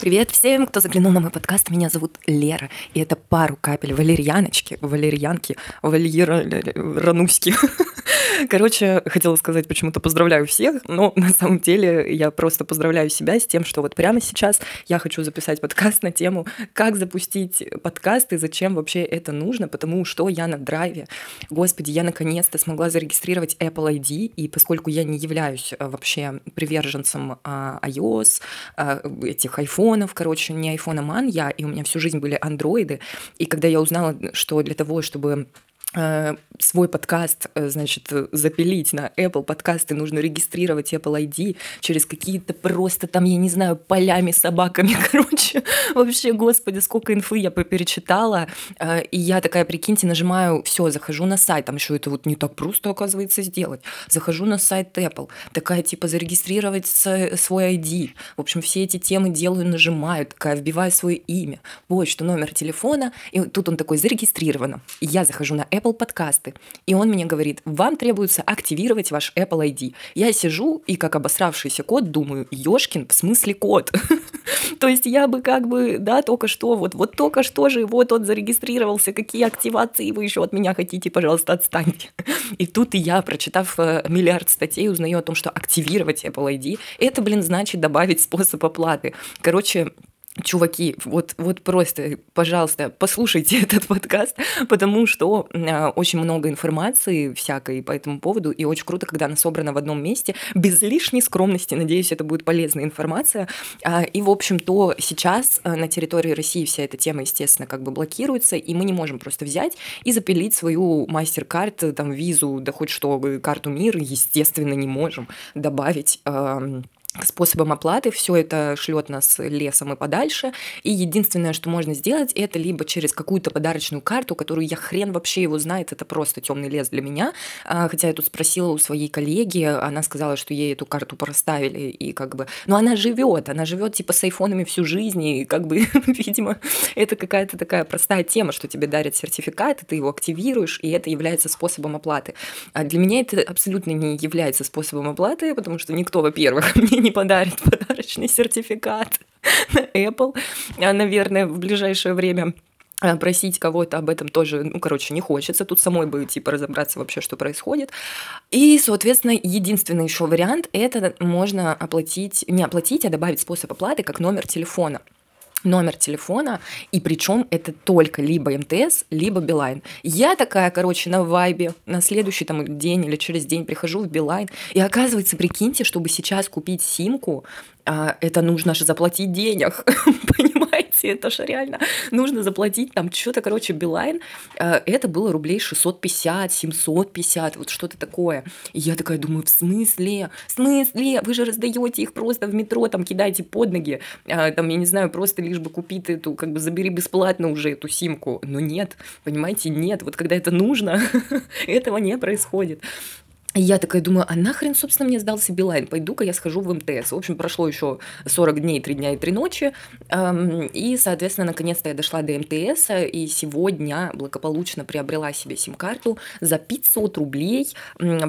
Привет всем, кто заглянул на мой подкаст. Меня зовут Лера, и это пару капель валерьяночки, валерьянки, валерануськи. Короче, хотела сказать почему-то поздравляю всех, но на самом деле я просто поздравляю себя с тем, что вот прямо сейчас я хочу записать подкаст на тему, как запустить подкаст и зачем вообще это нужно, потому что я на драйве. Господи, я наконец-то смогла зарегистрировать Apple ID, и поскольку я не являюсь э, вообще приверженцем а, iOS, а, этих iPhone, айфонов, короче, не айфона ман я, и у меня всю жизнь были андроиды. И когда я узнала, что для того, чтобы свой подкаст, э, значит, запилить на Apple подкасты, нужно регистрировать Apple ID через какие-то просто там, я не знаю, полями, собаками, короче. Вообще, господи, сколько инфы я перечитала. Э, и я такая, прикиньте, нажимаю, все, захожу на сайт, там еще это вот не так просто, оказывается, сделать. Захожу на сайт Apple, такая, типа, зарегистрировать свой ID. В общем, все эти темы делаю, нажимаю, такая, вбиваю свое имя, почту, номер телефона, и тут он такой, зарегистрировано. И я захожу на Apple Apple подкасты. И он мне говорит, вам требуется активировать ваш Apple ID. Я сижу и как обосравшийся кот думаю, Ёшкин, в смысле кот? То есть я бы как бы, да, только что, вот, вот только что же, вот он зарегистрировался, какие активации вы еще от меня хотите, пожалуйста, отстаньте. И тут я, прочитав э, миллиард статей, узнаю о том, что активировать Apple ID, это, блин, значит добавить способ оплаты. Короче, Чуваки, вот, вот просто, пожалуйста, послушайте этот подкаст, потому что э, очень много информации всякой по этому поводу, и очень круто, когда она собрана в одном месте, без лишней скромности, надеюсь, это будет полезная информация. Э, и, в общем-то, сейчас э, на территории России вся эта тема, естественно, как бы блокируется, и мы не можем просто взять и запилить свою мастер-карт, там, визу, да хоть что, карту мира, естественно, не можем добавить э, способом оплаты, все это шлет нас лесом и подальше, и единственное, что можно сделать, это либо через какую-то подарочную карту, которую я хрен вообще его знает, это просто темный лес для меня, а, хотя я тут спросила у своей коллеги, она сказала, что ей эту карту проставили, и как бы, но она живет, она живет типа с айфонами всю жизнь, и как бы, видимо, это какая-то такая простая тема, что тебе дарят сертификат, и ты его активируешь, и это является способом оплаты. А для меня это абсолютно не является способом оплаты, потому что никто, во-первых, мне не не подарит подарочный сертификат на Apple, а, наверное, в ближайшее время а, просить кого-то об этом тоже, ну, короче, не хочется. Тут самой бы, типа, разобраться вообще, что происходит. И, соответственно, единственный еще вариант – это можно оплатить, не оплатить, а добавить способ оплаты как номер телефона номер телефона, и причем это только либо МТС, либо Билайн. Я такая, короче, на вайбе, на следующий там день или через день прихожу в Билайн, и оказывается, прикиньте, чтобы сейчас купить симку, а, это нужно же заплатить денег, понимаете, это же реально нужно заплатить там что-то, короче, Билайн, а, это было рублей 650, 750, вот что-то такое. И я такая думаю, в смысле? В смысле? Вы же раздаете их просто в метро, там кидаете под ноги, а, там, я не знаю, просто лишь бы купить эту, как бы забери бесплатно уже эту симку. Но нет, понимаете, нет. Вот когда это нужно, этого не происходит. Я такая думаю, а нахрен, собственно, мне сдался Билайн? Пойду-ка я схожу в МТС. В общем, прошло еще 40 дней, 3 дня и 3 ночи. И, соответственно, наконец-то я дошла до МТС, и сегодня благополучно приобрела себе сим-карту за 500 рублей,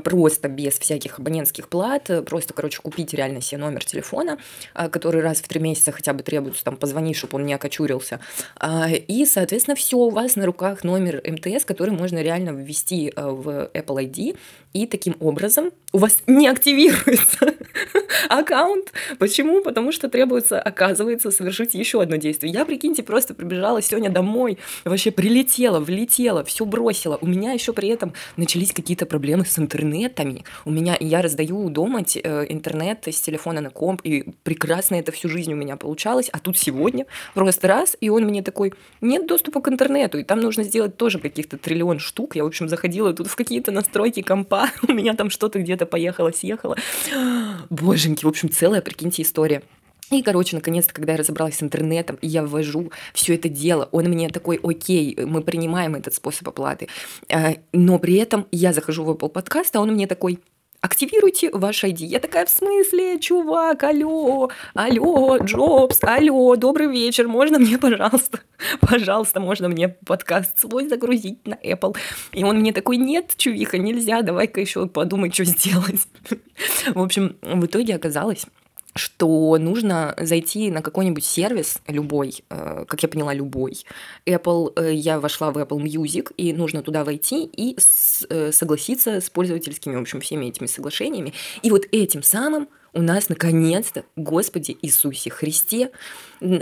просто без всяких абонентских плат, просто, короче, купить реально себе номер телефона, а, который раз в 3 месяца хотя бы требуется, там, позвонить, чтобы он не окочурился. А, и, соответственно, все у вас на руках номер МТС, который можно реально ввести э, в Apple ID, и таким образом у вас не активируется аккаунт. Почему? Потому что требуется, оказывается, совершить еще одно действие. Я, прикиньте, просто прибежала сегодня домой, вообще прилетела, влетела, все бросила. У меня еще при этом начались какие-то проблемы с интернетами. У меня, я раздаю дома э, интернет с телефона на комп, и прекрасно это всю жизнь у меня получалось. А тут сегодня просто раз, и он мне такой, нет доступа к интернету, и там нужно сделать тоже каких-то триллион штук. Я, в общем, заходила тут в какие-то настройки компа, у меня там что-то где-то поехало, съехало. Боженьки, в общем, целая, прикиньте, история. И, короче, наконец-то, когда я разобралась с интернетом, я ввожу все это дело, он мне такой, окей, мы принимаем этот способ оплаты. Э, но при этом я захожу в Apple подкаст, а он мне такой, активируйте ваш ID. Я такая, в смысле, чувак, алло, алло, Джобс, алло, добрый вечер, можно мне, пожалуйста, пожалуйста, можно мне подкаст свой загрузить на Apple? И он мне такой, нет, чувиха, нельзя, давай-ка еще подумай, что сделать. В общем, в итоге оказалось, что нужно зайти на какой-нибудь сервис, любой, э, как я поняла, любой. Apple, э, я вошла в Apple Music, и нужно туда войти и э, согласиться с пользовательскими, в общем, всеми этими соглашениями. И вот этим самым у нас наконец-то, Господи Иисусе Христе, э,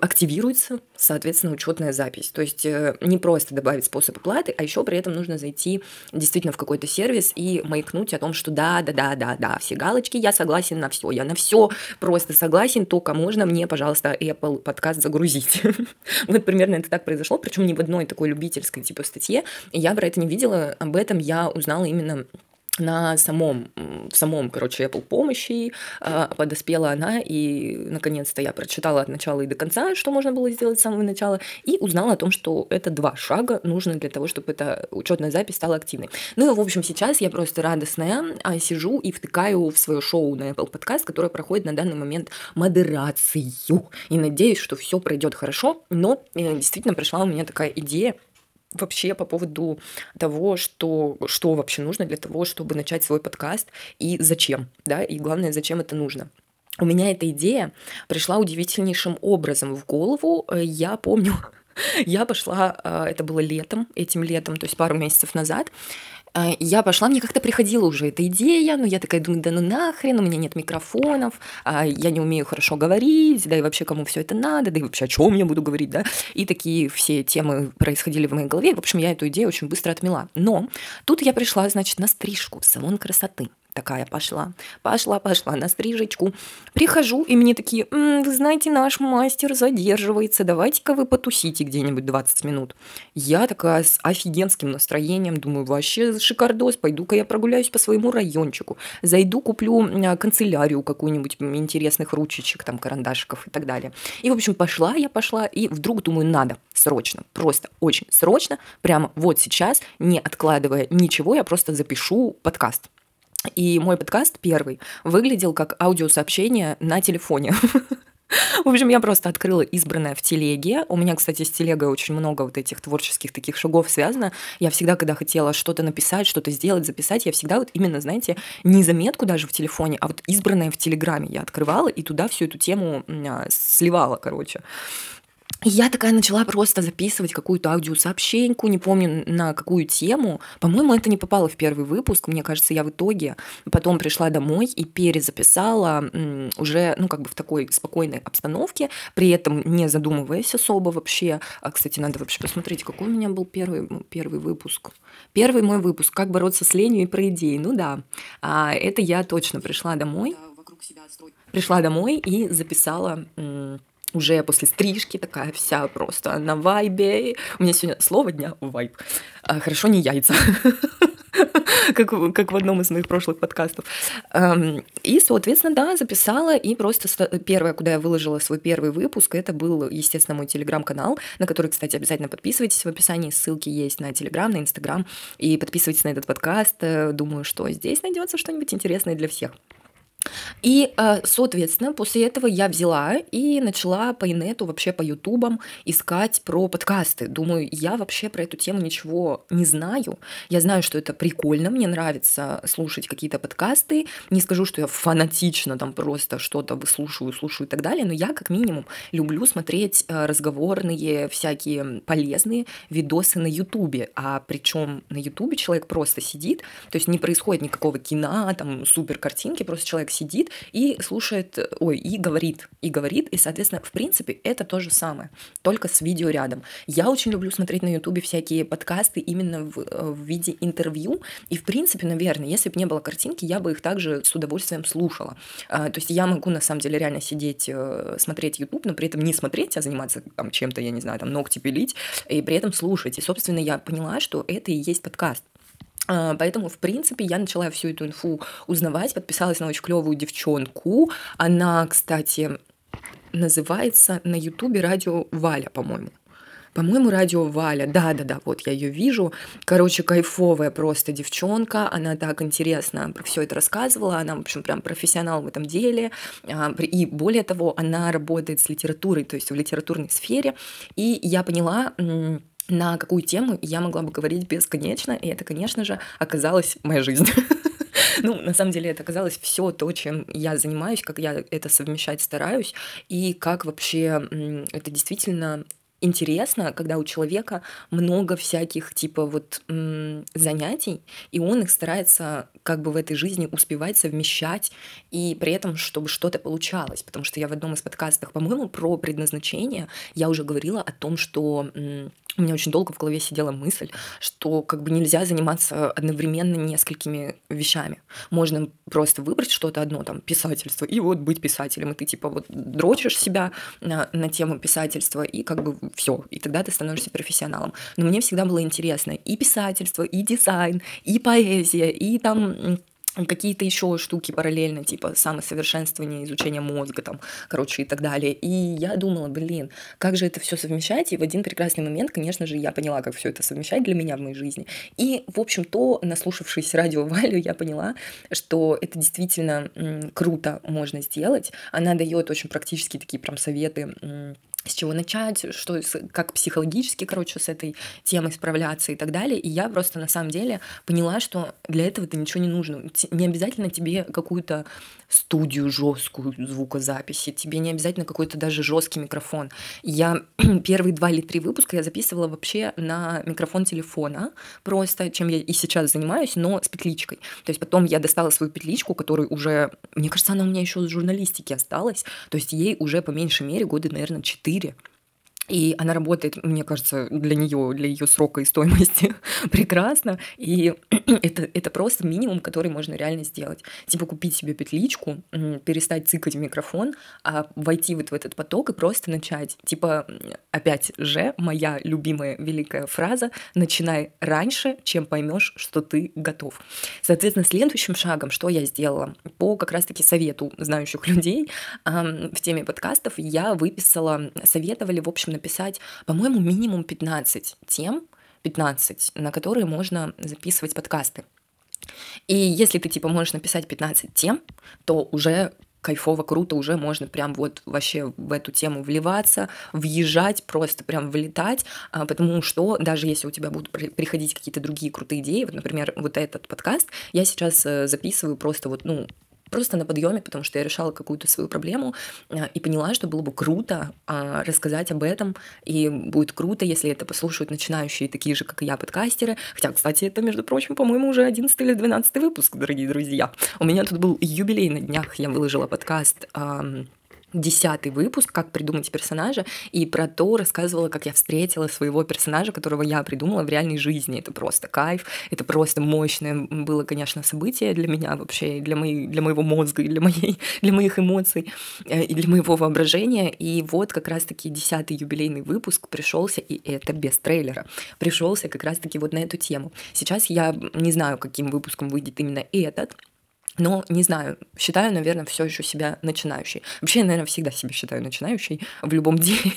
активируется, соответственно, учетная запись. То есть э, не просто добавить способ оплаты, а еще при этом нужно зайти действительно в какой-то сервис и маякнуть о том, что да, да, да, да, да, все галочки, я согласен на все, я на все просто согласен, только можно мне, пожалуйста, Apple подкаст загрузить. Вот примерно это так произошло, причем не в одной такой любительской типа статье. Я про это не видела, об этом я узнала именно на самом, в самом, короче, Apple помощи э, подоспела она, и наконец-то я прочитала от начала и до конца, что можно было сделать с самого начала, и узнала о том, что это два шага нужно для того, чтобы эта учетная запись стала активной. Ну и, в общем, сейчас я просто радостная, а, сижу и втыкаю в свое шоу на Apple Podcast, которое проходит на данный момент модерацию, и надеюсь, что все пройдет хорошо, но э, действительно пришла у меня такая идея, вообще по поводу того, что, что вообще нужно для того, чтобы начать свой подкаст и зачем, да, и главное, зачем это нужно. У меня эта идея пришла удивительнейшим образом в голову. Я помню, я пошла, э, это было летом, этим летом, то есть пару месяцев назад, а, я пошла, мне как-то приходила уже эта идея, но я такая думаю, да ну нахрен, у меня нет микрофонов, а, я не умею хорошо говорить, да и вообще кому все это надо, да и вообще о чем я буду говорить, да. И такие все темы происходили в моей голове. В общем, я эту идею очень быстро отмела. Но тут я пришла, значит, на стрижку в салон красоты такая пошла, пошла, пошла на стрижечку. Прихожу, и мне такие, М, вы знаете, наш мастер задерживается, давайте-ка вы потусите где-нибудь 20 минут. Я такая с офигенским настроением, думаю, вообще шикардос, пойду-ка я прогуляюсь по своему райончику, зайду, куплю канцелярию какую-нибудь интересных ручечек, там, карандашиков и так далее. И, в общем, пошла я, пошла, и вдруг думаю, надо, срочно, просто очень срочно, прямо вот сейчас, не откладывая ничего, я просто запишу подкаст. И мой подкаст первый выглядел как аудиосообщение на телефоне. В общем, я просто открыла избранное в телеге. У меня, кстати, с телегой очень много вот этих творческих таких шагов связано. Я всегда, когда хотела что-то написать, что-то сделать, записать, я всегда вот именно, знаете, не заметку даже в телефоне, а вот избранное в Телеграме я открывала и туда всю эту тему а, сливала, короче. Я такая начала просто записывать какую-то аудиосообщеньку, не помню на какую тему. По-моему, это не попало в первый выпуск. Мне кажется, я в итоге потом пришла домой и перезаписала уже, ну, как бы в такой спокойной обстановке, при этом не задумываясь особо вообще. А, кстати, надо вообще посмотреть, какой у меня был первый, первый выпуск. Первый мой выпуск «Как бороться с ленью и про идеи». Ну да, а это я точно пришла домой. Пришла домой и записала уже после стрижки такая вся просто на вайбе. У меня сегодня слово дня – вайб. А, хорошо, не яйца. как, как в одном из моих прошлых подкастов. И, соответственно, да, записала, и просто первое, куда я выложила свой первый выпуск, это был, естественно, мой телеграм-канал, на который, кстати, обязательно подписывайтесь в описании, ссылки есть на телеграм, на инстаграм, и подписывайтесь на этот подкаст. Э, думаю, что здесь найдется что-нибудь интересное для всех. И, э, соответственно, после этого я взяла и начала по инету, вообще по ютубам искать про подкасты. Думаю, я вообще про эту тему ничего не знаю. Я знаю, что это прикольно, мне нравится слушать какие-то подкасты. Не скажу, что я фанатично там просто что-то выслушиваю, слушаю и так далее, но я как минимум люблю смотреть э, разговорные, всякие полезные видосы на ютубе. А причем на ютубе человек просто сидит, то есть не происходит никакого кино, там супер картинки, просто человек человек и слушает, ой, и говорит, и говорит, и, соответственно, в принципе, это то же самое, только с видео рядом. Я очень люблю смотреть на ютубе всякие подкасты именно в, в виде интервью, и, в принципе, наверное, если бы не было картинки, я бы их также с удовольствием слушала. А, то есть я могу, на самом деле, реально сидеть, э, смотреть YouTube, но при этом не смотреть, а заниматься там чем-то, я не знаю, там ногти пилить, и при этом слушать. И, собственно, я поняла, что это и есть подкаст. А, поэтому, в принципе, я начала всю эту инфу узнавать, подписалась на очень клевую девчонку. Она, кстати, называется на Ютубе Радио Валя, по-моему. По-моему, радио Валя. Да, да, да, вот я ее вижу. Короче, кайфовая просто девчонка. Она так интересно про все это рассказывала. Она, в общем, прям профессионал в этом деле. А, и более того, она работает с литературой, то есть в литературной сфере. И я поняла, на какую тему я могла бы говорить бесконечно, и это, конечно же, оказалась моя жизнь. Ну, на самом деле это оказалось все то, чем я занимаюсь, как я это совмещать стараюсь, и как вообще это действительно интересно, когда у человека много всяких типа вот занятий, и он их старается как бы в этой жизни успевать совмещать, и при этом, чтобы что-то получалось. Потому что я в одном из подкастов, по-моему, про предназначение, я уже говорила о том, что у меня очень долго в голове сидела мысль, что как бы нельзя заниматься одновременно несколькими вещами. Можно просто выбрать что-то одно, там, писательство, и вот быть писателем, и ты типа вот дрочишь себя на, на тему писательства, и как бы все, и тогда ты становишься профессионалом. Но мне всегда было интересно и писательство, и дизайн, и поэзия, и там какие-то еще штуки параллельно, типа самосовершенствование, изучение мозга, там, короче, и так далее. И я думала, блин, как же это все совмещать? И в один прекрасный момент, конечно же, я поняла, как все это совмещать для меня в моей жизни. И, в общем, то, наслушавшись радио Валю, я поняла, что это действительно круто можно сделать. Она дает очень практические такие прям советы с чего начать, что, как психологически, короче, с этой темой справляться и так далее. И я просто на самом деле поняла, что для этого-то ничего не нужно. Не обязательно тебе какую-то студию жесткую звукозаписи, тебе не обязательно какой-то даже жесткий микрофон. Я первые два или три выпуска я записывала вообще на микрофон телефона, просто чем я и сейчас занимаюсь, но с петличкой. То есть потом я достала свою петличку, которую уже, мне кажется, она у меня еще с журналистики осталась, то есть ей уже по меньшей мере годы, наверное, 4. И она работает, мне кажется, для нее, для ее срока и стоимости прекрасно. И это, это просто минимум, который можно реально сделать. Типа купить себе петличку, перестать цикать в микрофон, а войти вот в этот поток и просто начать. Типа, опять же, моя любимая великая фраза «начинай раньше, чем поймешь, что ты готов». Соответственно, следующим шагом, что я сделала, по как раз-таки совету знающих людей в теме подкастов, я выписала, советовали, в общем, написать, по-моему, минимум 15 тем, 15, на которые можно записывать подкасты. И если ты, типа, можешь написать 15 тем, то уже кайфово, круто, уже можно прям вот вообще в эту тему вливаться, въезжать, просто прям влетать, а, потому что даже если у тебя будут приходить какие-то другие крутые идеи, вот, например, вот этот подкаст, я сейчас э, записываю просто вот, ну, просто на подъеме, потому что я решала какую-то свою проблему а, и поняла, что было бы круто а, рассказать об этом, и будет круто, если это послушают начинающие такие же, как и я, подкастеры. Хотя, кстати, это, между прочим, по-моему, уже 11 или 12 выпуск, дорогие друзья. У меня тут был юбилей на днях, я выложила подкаст десятый выпуск «Как придумать персонажа», и про то рассказывала, как я встретила своего персонажа, которого я придумала в реальной жизни. Это просто кайф, это просто мощное было, конечно, событие для меня вообще, и для, моей, для моего мозга, и для, моей, для моих эмоций, э, и для моего воображения. И вот как раз-таки десятый юбилейный выпуск пришелся, и это без трейлера, пришелся как раз-таки вот на эту тему. Сейчас я не знаю, каким выпуском выйдет именно этот, но не знаю, считаю, наверное, все еще себя начинающей. Вообще, я, наверное, всегда себя считаю начинающей в любом деле.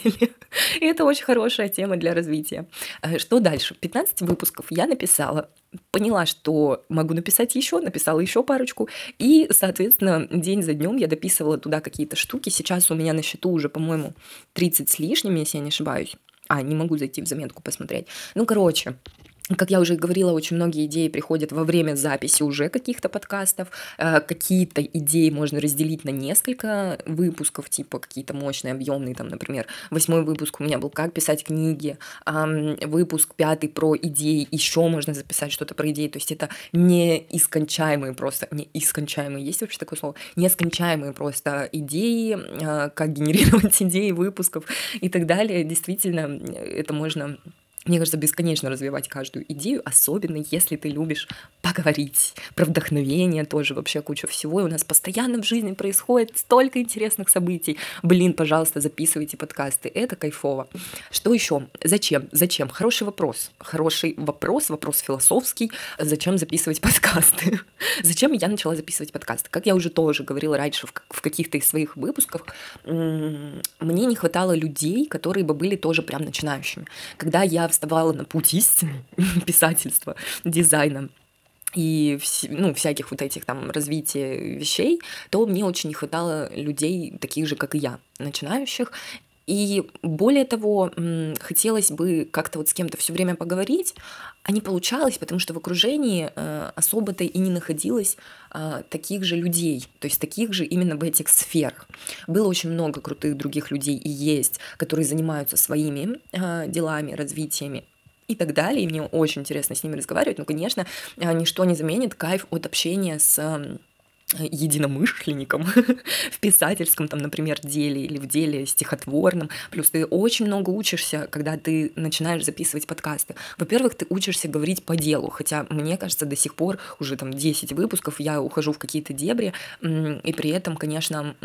И это очень хорошая тема для развития. Э, что дальше? 15 выпусков я написала, поняла, что могу написать еще, написала еще парочку, и, соответственно, день за днем я дописывала туда какие-то штуки. Сейчас у меня на счету уже, по-моему, 30 с лишним, если я не ошибаюсь. А, не могу зайти в заметку посмотреть. Ну, короче, как я уже говорила, очень многие идеи приходят во время записи уже каких-то подкастов. Э, какие-то идеи можно разделить на несколько выпусков, типа какие-то мощные, объемные, там, например, восьмой выпуск у меня был «Как писать книги», выпуск пятый про идеи, еще можно записать что-то про идеи, то есть это неискончаемые просто, неискончаемые, есть вообще такое слово? Нескончаемые просто идеи, э, как генерировать идеи выпусков и так далее. Действительно, это можно мне кажется, бесконечно развивать каждую идею, особенно если ты любишь поговорить. Про вдохновение тоже вообще куча всего. И у нас постоянно в жизни происходит столько интересных событий. Блин, пожалуйста, записывайте подкасты. Это кайфово. Что еще? Зачем? Зачем? Хороший вопрос. Хороший вопрос, вопрос философский. Зачем записывать подкасты? Зачем я начала записывать подкасты? Как я уже тоже говорила раньше в каких-то из своих выпусках, мне не хватало людей, которые бы были тоже прям начинающими. Когда я вставала на путь истины писательства, дизайна, и ну, всяких вот этих там развития вещей, то мне очень не хватало людей таких же, как и я, начинающих. И более того, хотелось бы как-то вот с кем-то все время поговорить, а не получалось, потому что в окружении э, особо-то и не находилось э, таких же людей, то есть таких же именно в этих сферах. Было очень много крутых других людей и есть, которые занимаются своими э, делами, развитиями и так далее. И мне очень интересно с ними разговаривать. Но, конечно, ничто не заменит кайф от общения с единомышленником в писательском, там, например, деле или в деле стихотворном. Плюс ты очень много учишься, когда ты начинаешь записывать подкасты. Во-первых, ты учишься говорить по делу, хотя, мне кажется, до сих пор уже там 10 выпусков я ухожу в какие-то дебри, и при этом, конечно,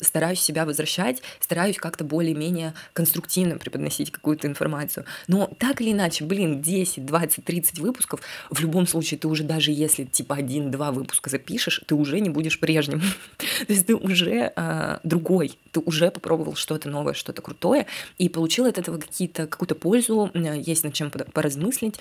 стараюсь себя возвращать, стараюсь как-то более-менее конструктивно преподносить какую-то информацию. Но так или иначе, блин, 10, 20, 30 выпусков, в любом случае ты уже даже если типа один-два выпуска запишешь, ты уже не будешь прежним. То есть ты уже э, другой, ты уже попробовал что-то новое, что-то крутое, и получил от этого какие-то, какую-то пользу, есть над чем поразмыслить,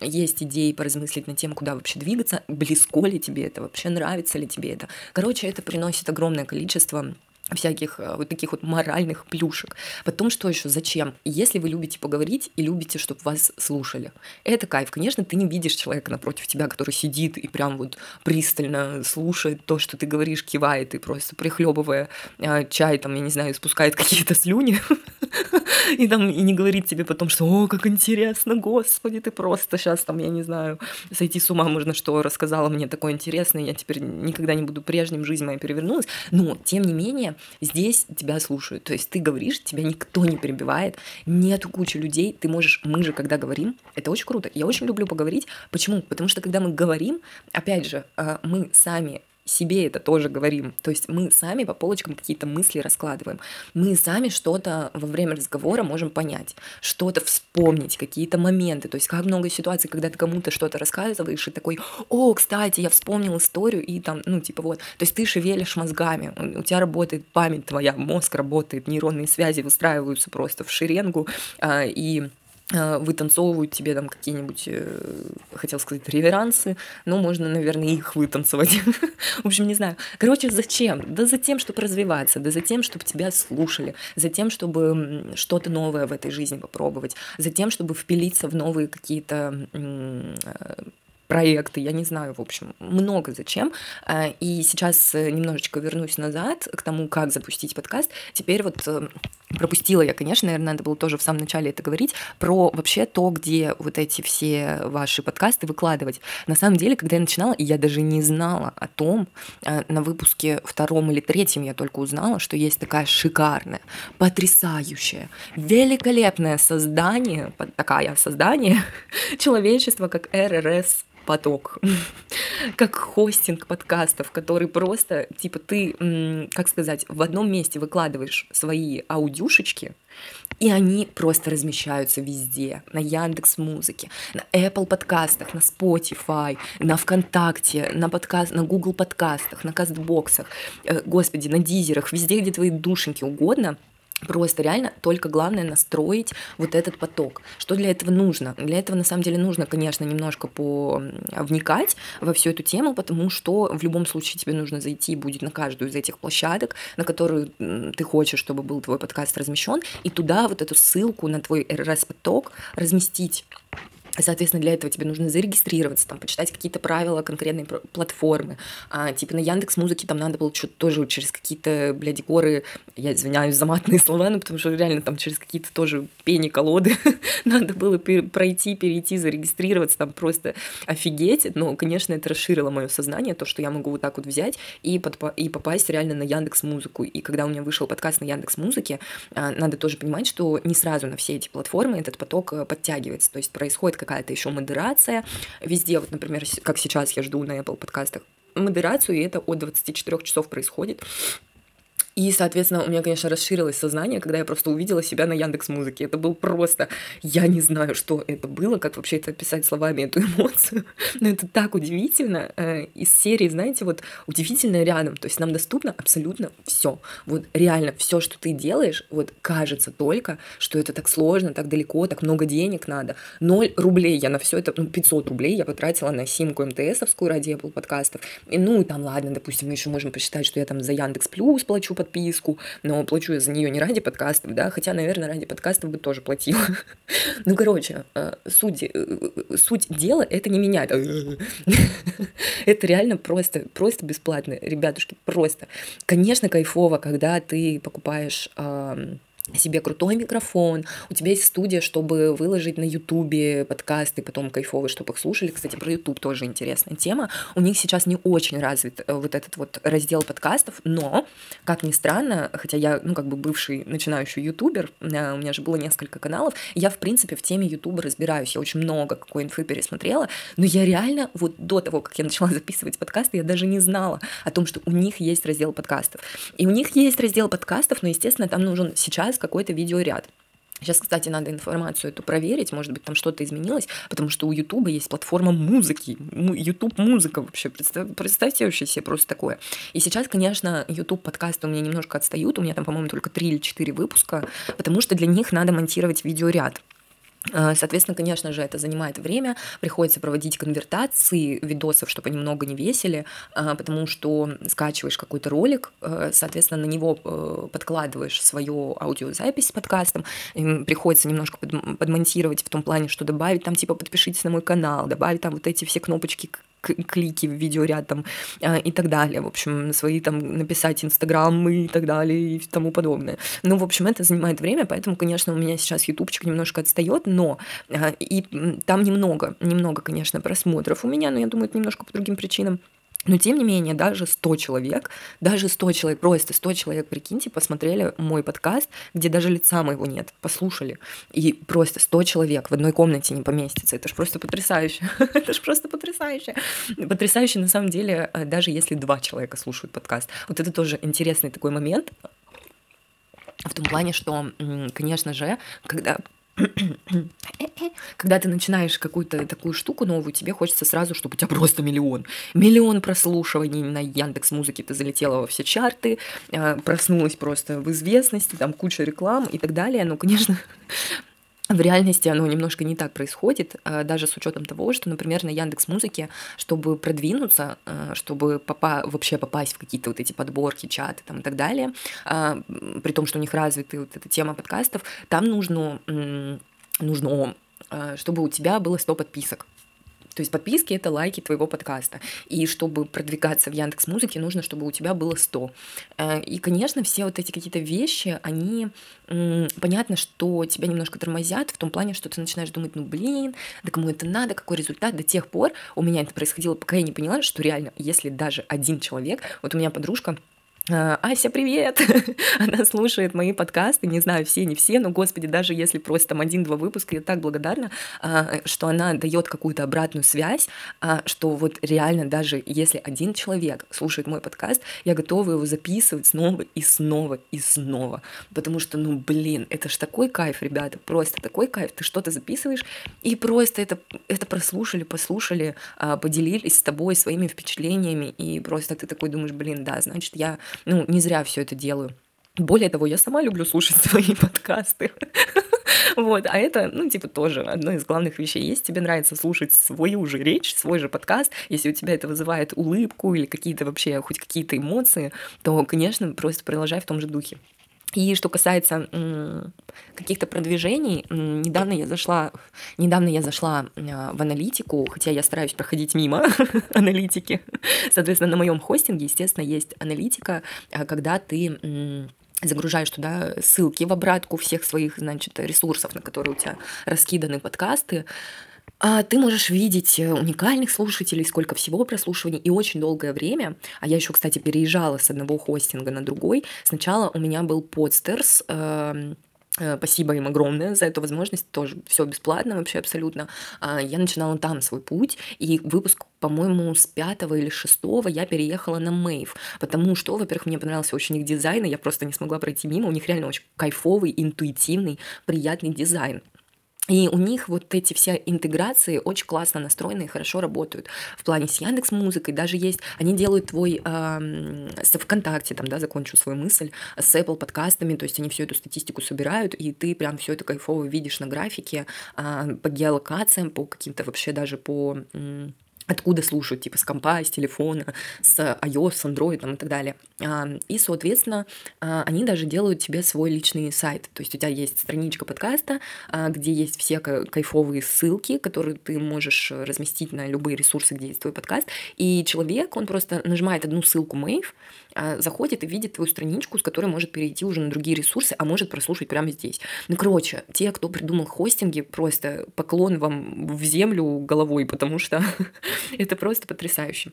есть идеи поразмыслить над тем, куда вообще двигаться, близко ли тебе это, вообще нравится ли тебе это. Короче, это приносит огромное количество всяких э, вот таких вот моральных плюшек. Потом что еще, зачем? Если вы любите поговорить и любите, чтобы вас слушали, это кайф. Конечно, ты не видишь человека напротив тебя, который сидит и прям вот пристально слушает то, что ты говоришь, кивает и просто прихлебывая э, чай, там, я не знаю, спускает какие-то слюни и там и не говорит тебе потом, что «О, как интересно, господи, ты просто сейчас там, я не знаю, сойти с ума можно, что рассказала мне такое интересное, я теперь никогда не буду прежним, жизнь моя перевернулась». Но, тем не менее, здесь тебя слушают. То есть ты говоришь, тебя никто не перебивает, нету кучи людей, ты можешь, мы же когда говорим, это очень круто. Я очень люблю поговорить. Почему? Потому что когда мы говорим, опять же, а, мы сами себе это тоже говорим. То есть мы сами по полочкам какие-то мысли раскладываем. Мы сами что-то во время разговора можем понять, что-то вспомнить, какие-то моменты. То есть как много ситуаций, когда ты кому-то что-то рассказываешь и такой, о, кстати, я вспомнил историю, и там, ну, типа вот. То есть ты шевелишь мозгами, у тебя работает память твоя, мозг работает, нейронные связи выстраиваются просто в шеренгу, а, и вытанцовывают тебе там какие-нибудь, э, хотел сказать, реверансы, но можно, наверное, их вытанцевать. В общем, не знаю. Короче, зачем? Да за тем, чтобы развиваться, да за тем, чтобы тебя слушали, за тем, чтобы что-то новое в этой жизни попробовать, за тем, чтобы впилиться в новые какие-то э, проекты, я не знаю, в общем, много зачем. А, и сейчас э, немножечко вернусь назад к тому, как запустить подкаст. Теперь вот э, пропустила я, конечно, наверное, надо было тоже в самом начале это говорить, про вообще то, где вот эти все ваши подкасты выкладывать. На самом деле, когда я начинала, я даже не знала о том, э, на выпуске втором или третьем я только узнала, что есть такая шикарная, потрясающая, великолепное создание, такая создание человечества, как РРС поток, как хостинг подкастов, который просто, типа, ты, как сказать, в одном месте выкладываешь свои аудюшечки, и они просто размещаются везде. На Яндекс Музыке, на Apple подкастах, на Spotify, на ВКонтакте, на, подкаст, на Google подкастах, на Кастбоксах, э, господи, на Дизерах, везде, где твои душеньки угодно — Просто реально только главное настроить вот этот поток. Что для этого нужно? Для этого на самом деле нужно, конечно, немножко по вникать во всю эту тему, потому что в любом случае тебе нужно зайти будет на каждую из этих площадок, на которую ты хочешь, чтобы был твой подкаст размещен, и туда вот эту ссылку на твой RSS-поток разместить Соответственно, для этого тебе нужно зарегистрироваться, там, почитать какие-то правила конкретной платформы. А, типа на Яндекс Музыке там надо было что-то тоже через какие-то, блядь, горы, я извиняюсь за матные слова, ну, потому что реально там через какие-то тоже пени колоды надо было пройти, перейти, зарегистрироваться, там просто офигеть. Но, конечно, это расширило мое сознание, то, что я могу вот так вот взять и, под, и попасть реально на Яндекс Музыку. И когда у меня вышел подкаст на Яндекс Музыке, а, надо тоже понимать, что не сразу на все эти платформы этот поток э, подтягивается. То есть происходит какая-то еще модерация. Везде, вот, например, как сейчас я жду на Apple подкастах, модерацию, и это от 24 часов происходит. И, соответственно, у меня, конечно, расширилось сознание, когда я просто увидела себя на Яндекс Музыке. Это был просто... Я не знаю, что это было, как вообще это описать словами, эту эмоцию. Но это так удивительно. Э, из серии, знаете, вот удивительное рядом. То есть нам доступно абсолютно все. Вот реально все, что ты делаешь, вот кажется только, что это так сложно, так далеко, так много денег надо. Ноль рублей я на все это, ну, 500 рублей я потратила на симку МТСовскую ради Apple подкастов. И, ну, и там, ладно, допустим, мы еще можем посчитать, что я там за Яндекс Плюс плачу под подписку, но плачу я за нее не ради подкастов, да, хотя, наверное, ради подкастов бы тоже платила. Ну, короче, э, суть, э, суть дела — это не менять. Это реально просто, просто бесплатно, ребятушки, просто. Конечно, кайфово, когда ты покупаешь себе крутой микрофон, у тебя есть студия, чтобы выложить на Ютубе подкасты, потом кайфовые, чтобы их слушали. Кстати, про Ютуб тоже интересная тема. У них сейчас не очень развит э, вот этот вот раздел подкастов, но, как ни странно, хотя я, ну, как бы бывший начинающий ютубер, у меня же было несколько каналов, я, в принципе, в теме Ютуба разбираюсь, я очень много какой инфы пересмотрела, но я реально вот до того, как я начала записывать подкасты, я даже не знала о том, что у них есть раздел подкастов. И у них есть раздел подкастов, но, естественно, там нужен сейчас какой-то видеоряд. Сейчас, кстати, надо информацию эту проверить, может быть, там что-то изменилось, потому что у Ютуба есть платформа музыки, Ютуб музыка вообще, представь, представьте вообще себе просто такое. И сейчас, конечно, Ютуб подкасты у меня немножко отстают, у меня там, по-моему, только 3 или 4 выпуска, потому что для них надо монтировать видеоряд. Э, соответственно, конечно же, это занимает время, приходится проводить конвертации видосов, чтобы они много не весили, э, потому что скачиваешь какой-то ролик, э, соответственно, на него подкладываешь свою аудиозапись с подкастом, приходится немножко подмонтировать в том плане, что добавить там типа подпишитесь на мой канал, добавить там вот эти все кнопочки клики в видеоряд там э, и так далее. В общем, свои там написать инстаграм и так далее и тому подобное. Ну, в общем, это занимает время, поэтому, конечно, у меня сейчас ютубчик немножко отстает, но э, и там немного, немного, конечно, просмотров у меня, но я думаю, это немножко по другим причинам. Но тем не менее, даже 100 человек, даже 100 человек, просто 100 человек, прикиньте, посмотрели мой подкаст, где даже лица моего нет, послушали. И просто 100 человек в одной комнате не поместится. Это же просто потрясающе. Это же просто потрясающе. Потрясающе на самом деле, э, даже если два человека слушают подкаст. Вот это тоже интересный такой момент. В том плане, что, конечно же, когда когда ты начинаешь какую-то такую штуку новую, тебе хочется сразу, чтобы у тебя просто миллион. Миллион прослушиваний на Яндекс Музыке, ты залетела во все чарты, а, проснулась просто в известности, там куча реклам и так далее. Ну, конечно, в реальности оно немножко не так происходит, а, даже с учетом того, что, например, на Яндекс Музыке, чтобы продвинуться, а, чтобы попа- вообще попасть в какие-то вот эти подборки, чаты там и так далее, а, при том, что у них развита вот эта тема подкастов, там нужно, нужно чтобы у тебя было 100 подписок. То есть подписки — это лайки твоего подкаста. И чтобы продвигаться в Яндекс Музыке, нужно, чтобы у тебя было 100. Э, и, конечно, все вот эти какие-то вещи, они... Понятно, что тебя немножко тормозят в том плане, что ты начинаешь думать, ну, блин, да кому это надо, какой результат. До тех пор у меня это происходило, пока я не поняла, что реально, если даже один человек... Вот у меня подружка, Ася, привет! Она слушает мои подкасты, не знаю, все, не все, но, господи, даже если просто там один-два выпуска, я так благодарна, а, что она дает какую-то обратную связь, а, что вот реально даже если один человек слушает мой подкаст, я готова его записывать снова и снова и снова, потому что, ну, блин, это ж такой кайф, ребята, просто такой кайф, ты что-то записываешь, и просто это, это прослушали, послушали, поделились с тобой своими впечатлениями, и просто ты такой думаешь, блин, да, значит, я ну, не зря все это делаю. Более того, я сама люблю слушать свои подкасты. Вот, а это, ну, типа, тоже одно из главных вещей. Если тебе нравится слушать свою же речь, свой же подкаст, если у тебя это вызывает улыбку или какие-то вообще, хоть какие-то эмоции, то, конечно, просто продолжай в том же духе. И что касается каких-то продвижений, недавно я зашла, недавно я зашла а, в аналитику, хотя я стараюсь проходить мимо аналитики. Соответственно, на моем хостинге, естественно, есть аналитика, а, когда ты загружаешь туда ссылки в обратку всех своих, значит, ресурсов, на которые у тебя раскиданы подкасты, а ты можешь видеть э, уникальных слушателей, сколько всего прослушиваний, и очень долгое время, а я еще, кстати, переезжала с одного хостинга на другой, сначала у меня был подстерс, эм, э, Спасибо им огромное за эту возможность, тоже все бесплатно вообще абсолютно. А, я начинала там свой путь, и выпуск, по-моему, с пятого или шестого я переехала на Мейв, потому что, во-первых, мне понравился очень их дизайн, и я просто не смогла пройти мимо, у них реально очень кайфовый, интуитивный, приятный дизайн. И у них вот эти все интеграции очень классно настроены и хорошо работают. В плане с Яндекс Музыкой даже есть, они делают твой э, ВКонтакте, там, да, закончу свою мысль, с Apple подкастами, то есть они всю эту статистику собирают, и ты прям все это кайфово видишь на графике, э, по геолокациям, по каким-то вообще даже по... Э, откуда слушают, типа с компа, с телефона, с iOS, с Android там, и так далее. И, соответственно, а, они даже делают тебе свой личный сайт. То есть у тебя есть страничка подкаста, а, где есть все кайфовые ссылки, которые ты можешь разместить на любые ресурсы, где есть твой подкаст. И человек, он просто нажимает одну ссылку Мейв, заходит и видит твою страничку, с которой может перейти уже на другие ресурсы, а может прослушать прямо здесь. Ну, короче, те, кто придумал хостинги, просто поклон вам в землю головой, потому что Это просто потрясающе.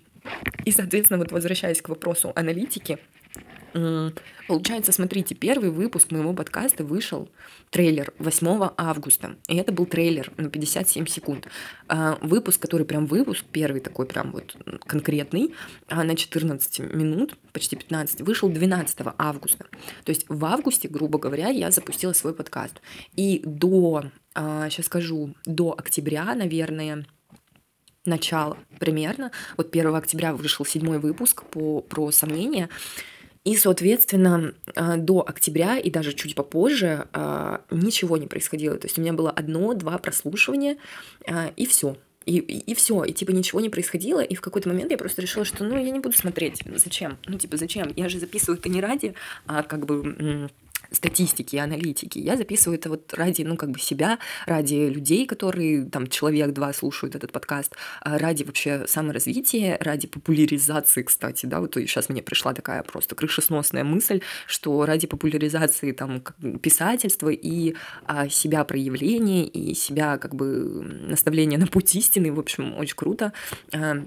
И, соответственно, вот возвращаясь к вопросу аналитики, Получается, смотрите, первый выпуск моего подкаста вышел, трейлер, 8 августа. И это был трейлер на 57 секунд. А, выпуск, который прям выпуск, первый такой прям вот конкретный, а, на 14 минут, почти 15, вышел 12 августа. То есть в августе, грубо говоря, я запустила свой подкаст. И до, сейчас а, скажу, до октября, наверное, начало примерно. Вот 1 октября вышел седьмой выпуск по, про сомнения. И, соответственно, э, до октября и даже чуть попозже э, ничего не происходило. То есть у меня было одно-два прослушивания, э, и все. И, и, и все, и типа ничего не происходило, и в какой-то момент я просто решила, что ну я не буду смотреть, зачем, ну типа зачем, я же записываю это не ради, а как бы статистики и аналитики. Я записываю это вот ради, ну, как бы себя, ради людей, которые, там, человек-два слушают этот подкаст, а ради вообще саморазвития, ради популяризации, кстати, да, вот сейчас мне пришла такая просто крышесносная мысль, что ради популяризации, там, писательства и а, себя проявления, и себя, как бы, наставления на путь истины, в общем, очень круто, а,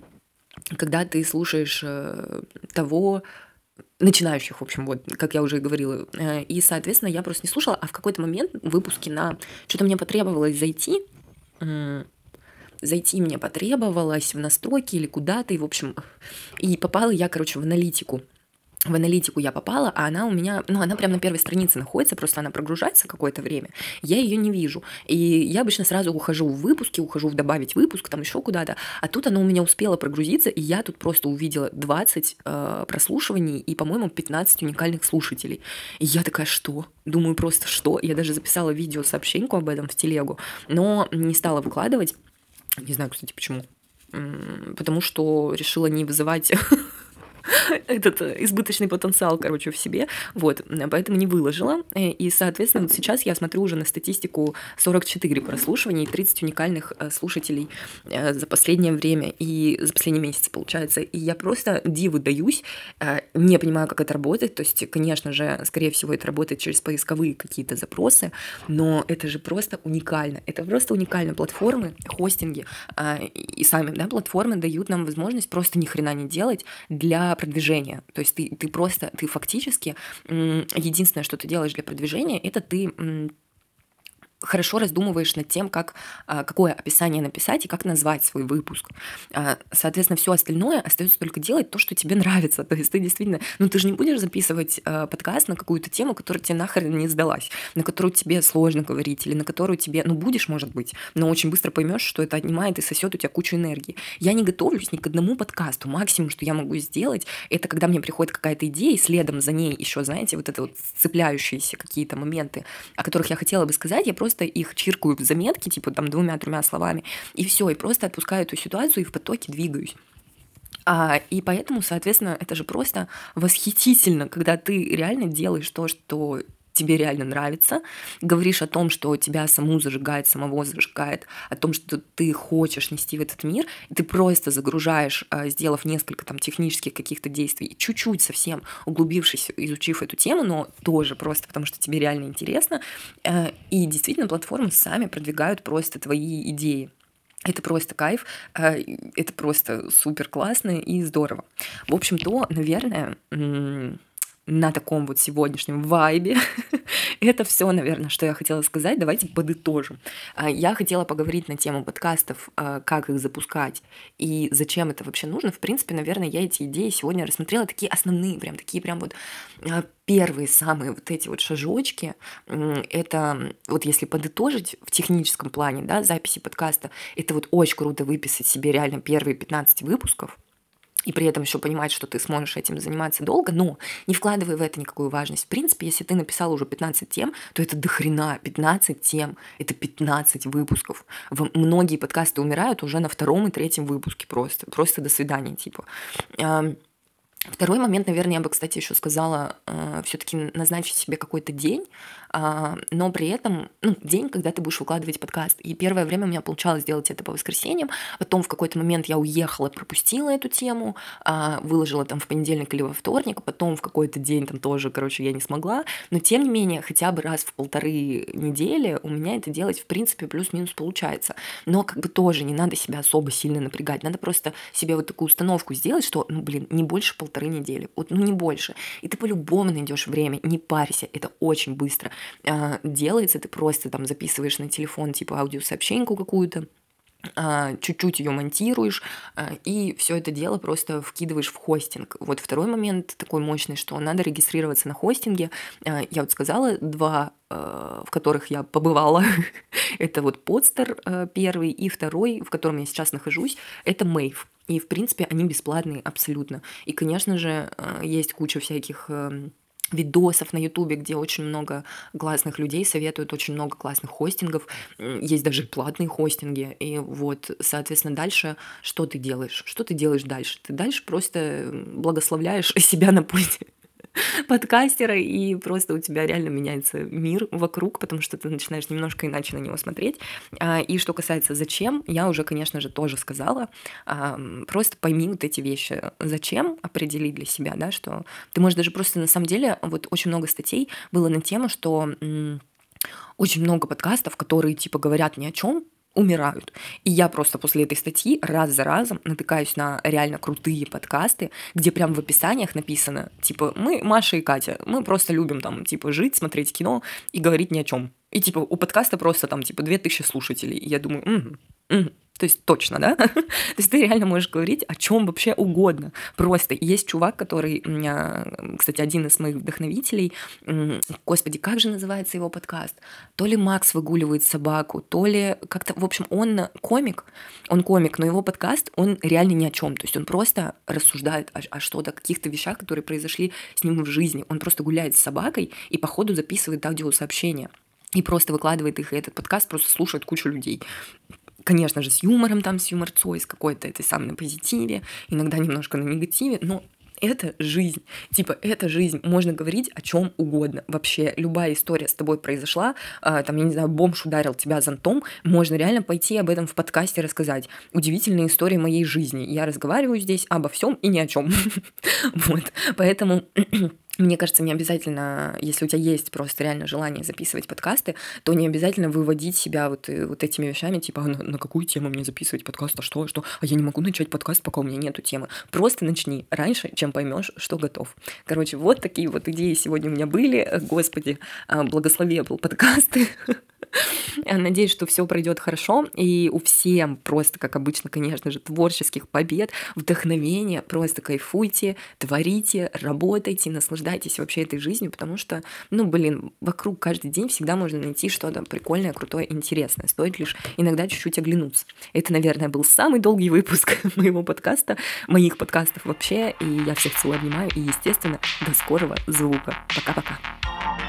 когда ты слушаешь э, того, начинающих, в общем, вот, как я уже говорила. Э, и, соответственно, я просто не слушала, а в какой-то момент в выпуске на... Что-то мне потребовалось зайти, зайти мне потребовалось в настройки или куда-то, и, в общем, и попала я, короче, в аналитику в аналитику я попала, а она у меня, ну, она прямо на первой странице находится, просто она прогружается какое-то время, я ее не вижу. И я обычно сразу ухожу в выпуски, ухожу в добавить выпуск, там еще куда-то, а тут она у меня успела прогрузиться, и я тут просто увидела 20 э, прослушиваний и, по-моему, 15 уникальных слушателей. И я такая, что? Думаю, просто что? Я даже записала видео сообщеньку об этом в телегу, но не стала выкладывать. Не знаю, кстати, почему. Потому что решила не вызывать этот э, избыточный потенциал, короче, в себе, вот, поэтому не выложила, э, и, соответственно, вот сейчас я смотрю уже на статистику 44 прослушивания и 30 уникальных э, слушателей за последнее время и за последний месяц, получается, и я просто диву даюсь, не понимаю, как это работает, то есть, конечно же, скорее всего, это работает через поисковые какие-то запросы, но это же просто уникально, это просто уникально, платформы, хостинги и сами, да, платформы дают нам возможность просто ни хрена не делать для продвижения. То есть ты, ты просто, ты фактически, единственное, что ты делаешь для продвижения, это ты хорошо раздумываешь над тем, как, а, какое описание написать и как назвать свой выпуск. А, соответственно, все остальное остается только делать то, что тебе нравится. То есть ты действительно, ну ты же не будешь записывать а, подкаст на какую-то тему, которая тебе нахрен не сдалась, на которую тебе сложно говорить, или на которую тебе, ну будешь, может быть, но очень быстро поймешь, что это отнимает и сосет у тебя кучу энергии. Я не готовлюсь ни к одному подкасту. Максимум, что я могу сделать, это когда мне приходит какая-то идея, и следом за ней еще, знаете, вот это вот цепляющиеся какие-то моменты, о которых я хотела бы сказать, я просто просто их чиркаю в заметки, типа там двумя-тремя словами, и все, и просто отпускаю эту ситуацию и в потоке двигаюсь. А, и поэтому, соответственно, это же просто восхитительно, когда ты реально делаешь то, что тебе реально нравится, говоришь о том, что тебя саму зажигает, самого зажигает, о том, что ты хочешь нести в этот мир, и ты просто загружаешь, а, сделав несколько там технических каких-то действий, чуть-чуть совсем углубившись, изучив эту тему, но тоже просто потому, что тебе реально интересно, э, и действительно платформы сами продвигают просто твои идеи. Это просто кайф, э, это просто супер классно и здорово. В общем-то, наверное, на таком вот сегодняшнем вайбе. Это все, наверное, что я хотела сказать. Давайте подытожим. А, я хотела поговорить на тему подкастов, а, как их запускать и зачем это вообще нужно. В принципе, наверное, я эти идеи сегодня рассмотрела такие основные, прям такие прям вот а, первые самые вот эти вот шажочки. Это вот если подытожить в техническом плане, да, записи подкаста, это вот очень круто выписать себе реально первые 15 выпусков, и при этом еще понимать, что ты сможешь этим заниматься долго, но не вкладывай в это никакую важность. В принципе, если ты написал уже 15 тем, то это дохрена 15 тем, это 15 выпусков. Многие подкасты умирают уже на втором и третьем выпуске просто, просто до свидания, типа. Второй момент, наверное, я бы, кстати, еще сказала, э, все-таки назначить себе какой-то день, но при этом ну, день, когда ты будешь выкладывать подкаст. И первое время у меня получалось сделать это по воскресеньям, потом в какой-то момент я уехала, пропустила эту тему, э, выложила там в понедельник или во вторник, потом в какой-то день там тоже, короче, я не смогла, но тем не менее, хотя бы раз в полторы недели у меня это делать, в принципе, плюс-минус получается. Но как бы тоже не надо себя особо сильно напрягать, надо просто себе вот такую установку сделать, что, ну, блин, не больше полторы недели, вот, ну не больше. И ты по-любому найдешь время, не парься, это очень быстро а, делается, ты просто там записываешь на телефон типа аудиосообщеньку какую-то, а, чуть-чуть ее монтируешь, а, и все это дело просто вкидываешь в хостинг. Вот второй момент такой мощный, что надо регистрироваться на хостинге. Я вот сказала, два в которых я побывала. это вот подстер первый, и второй, в котором я сейчас нахожусь, это Мейв. И, в принципе, они бесплатные абсолютно. И, конечно же, есть куча всяких видосов на Ютубе, где очень много классных людей советуют, очень много классных хостингов, есть даже платные хостинги, и вот, соответственно, дальше что ты делаешь? Что ты делаешь дальше? Ты дальше просто благословляешь себя на пути подкастера, и просто у тебя реально меняется мир вокруг, потому что ты начинаешь немножко иначе на него смотреть. А, и что касается зачем, я уже, конечно же, тоже сказала. Просто пойми вот эти вещи. Зачем определить для себя, да, что ты можешь даже просто на самом деле, вот очень много статей было на тему, что очень много подкастов, которые типа говорят ни о чем, умирают. И я просто после этой статьи раз за разом натыкаюсь на реально крутые подкасты, где прям в описаниях написано, типа, мы, Маша и Катя, мы просто любим там, типа, жить, смотреть кино и говорить ни о чем. И типа у подкаста просто там типа 2000 слушателей. И я думаю, угу, угу. То есть точно, да? То есть ты реально можешь говорить о чем вообще угодно. Просто есть чувак, который, кстати, один из моих вдохновителей. Господи, как же называется его подкаст? То ли Макс выгуливает собаку, то ли как-то, в общем, он комик, он комик, но его подкаст, он реально ни о чем. То есть он просто рассуждает о, о что-то, каких-то вещах, которые произошли с ним в жизни. Он просто гуляет с собакой и по ходу записывает аудиосообщения и просто выкладывает их, и этот подкаст просто слушает кучу людей конечно же, с юмором, там, с юморцой, с какой-то этой самой на позитиве, иногда немножко на негативе, но это жизнь. Типа, это жизнь. Можно говорить о чем угодно. Вообще, любая история с тобой произошла, э, там, я не знаю, бомж ударил тебя зонтом, можно реально пойти об этом в подкасте рассказать. Удивительные истории моей жизни. Я разговариваю здесь обо всем и ни о чем. Вот. Поэтому мне кажется, не обязательно, если у тебя есть просто реально желание записывать подкасты, то не обязательно выводить себя вот, э, вот этими вещами, типа, «А на, на какую тему мне записывать подкаст, а что, что, а я не могу начать подкаст, пока у меня нету темы. Просто начни раньше, чем поймешь, что готов. Короче, вот такие вот идеи сегодня у меня были. Господи, а, благослови был подкасты. Надеюсь, что все пройдет хорошо, и у всем просто, как обычно, конечно же, творческих побед, вдохновения, просто кайфуйте, творите, работайте, наслаждайтесь вообще этой жизнью, потому что, ну, блин, вокруг каждый день всегда можно найти что-то прикольное, крутое, интересное. Стоит лишь иногда чуть-чуть оглянуться. Это, наверное, был самый долгий выпуск моего подкаста, моих подкастов вообще, и я всех целую, обнимаю, и, естественно, до скорого звука. Пока-пока.